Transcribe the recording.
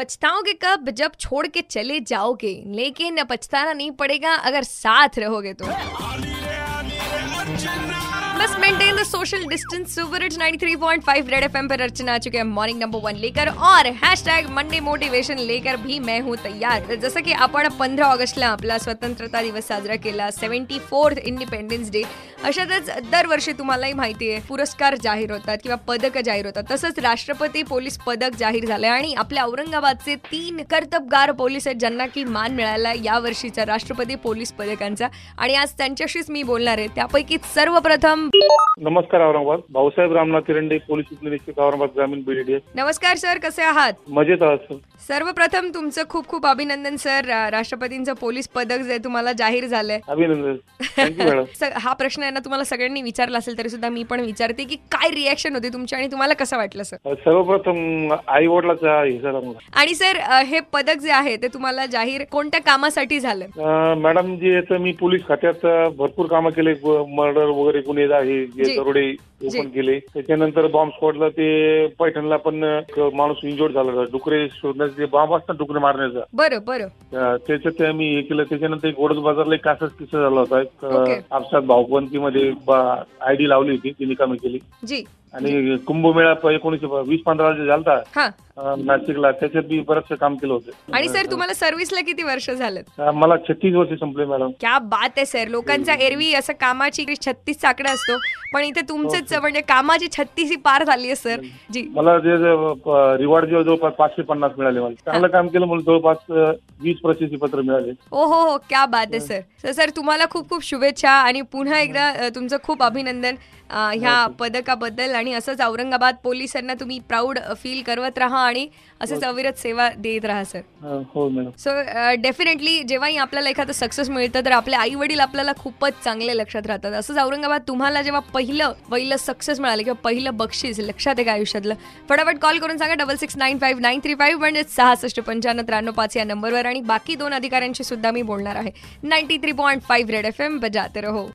पछताओगे कब? जब छोड़ के चले जाओगे। लेकिन पछताना नहीं पड़ेगा अगर साथ रहोगे तो। बस maintain the social distance super it's 93.5 red FM पर अर्चना आ चुके हैं मॉर्निंग नंबर वन लेकर। और हॅशटॅग मंडे मोटिवेशन लेकर भी मैं हूं तयार। जसं की आपण पंधरा ऑगस्टला आपला स्वतंत्रता दिवस साजरा केला सेव्हन्टी फोर्थ इंडिपेंडन्स डे अशातच दरवर्षी तुम्हालाही माहिती आहे पुरस्कार जाहीर होतात किंवा पदक जाहीर होतात. तसंच राष्ट्रपती पोलीस पदक जाहीर झालं आणि आपल्या औरंगाबादचे तीन कर्तबगार पोलीस आहेत ज्यांना की मान मिळाला या वर्षीचा राष्ट्रपती पोलीस पदकांचा. आणि आज त्यांच्याशीच मी बोलणार आहे. त्यापैकी सर्वप्रथम नमस्कार औरंगाबाद. भाऊसाहेब रामनाथ तिरंडे पोलीस उपनिरीक्षक औरंगाबाद ग्रामीण बीडीडीएस नमस्कार सर. कसे आहात? मजेत आहात सर. सर्वप्रथम तुमचं खूप खूप अभिनंदन सर. राष्ट्रपतींचं पोलीस पदक जे तुम्हाला जाहीर झालंय. अभिनंदन. स- हा प्रश्न आहे ना तुम्हाला सगळ्यांनी विचारला असेल तरी सुद्धा मी पण विचारते की काय रिॲक्शन होती तुमची आणि तुम्हाला कसं वाटलं सर? सर्वप्रथम आई वडिलाचा हे झाला मला. आणि सर अ, हे पदक जे आहे ते तुम्हाला जाहीर कोणत्या कामासाठी झालं? अं, मॅडम जे मी पोलीस खात्यात अं, भरपूर कामं केले मर्डर वगैरे गुन्हे आहे जी. जे. दरोडे ओपन केले त्याच्यानंतर बॉम्ब स्क्वॉडला ते पैठणला पण एक माणूस इंजोर्ड झाला होता. डुकरे शोधण्याचे जे बॉम्ब असतात डुकरे मारण्याचा. बरं बरं. अं, त्याच्यात ते आम्ही हे केलं. त्याच्यानंतर एक गोडज बाजारला एक असाच किस्सा झाला होता. एक ओके. अं, आपसात भाऊबंदीमध्ये आयडी लावली होती. ती निकामी केली. जी. आणि कुंभमेळा प- एकोणीसशे वीस पंधरा जे झालता हा. अं, नाशिकला त्याच्यात मी बरंचसं काम केलं होतं. आणि सर तुम्हाला सर्व्हिसला किती वर्ष झालं? अं, मला छत्तीस वर्ष संपले मॅडम. क्या बात आहे सर. लोकांचा एरवी असं कामाची छत्तीस आकडा असतो. पण इथे तुमचेच म्हणजे कामाची छत्तीस ही पार झाली आहे सर जी मला जे रिवॉर्ड जे जवळपास पाचशे पन्नास मिळाले मला. चांगलं काम केलं म्हणून जवळपास वीस प्रचिती पत्र मिळाले. ओ हो हो. क्या बात आहे सर तर सर तुम्हाला खूप खूप शुभेच्छा आणि पुन्हा एकदा तुमचं खूप अभिनंदन ह्या पदकाबद्दल आणि असंच औरंगाबाद पोलिसांना तुम्ही प्राऊड फील करवत राहा आणि असंच अविरत सेवा देत राहा सर हो मॅडम सो डेफिनेटली जेव्हाही आपल्याला एखादं सक्सेस मिळतं तर आपले आई वडील आपल्याला खूपच चांगले लक्षात राहतात. असंच औरंगाबाद तुम्हाला जेव्हा पहिलं पहिलं सक्सेस मिळालं किंवा पहिलं बक्षीस लक्षात आहे का आयुष्यातलं? फटाफट कॉल करून सांगा double six nine five nine three five म्हणजे सहासष्ट पंच्याण्णव त्र्याण्णव पाच या नंबरवर आणि बाकी दोन अधिकाऱ्यांशी सुद्धा मी बोलणार आहे. Ninety three point five red F M बजात रहो.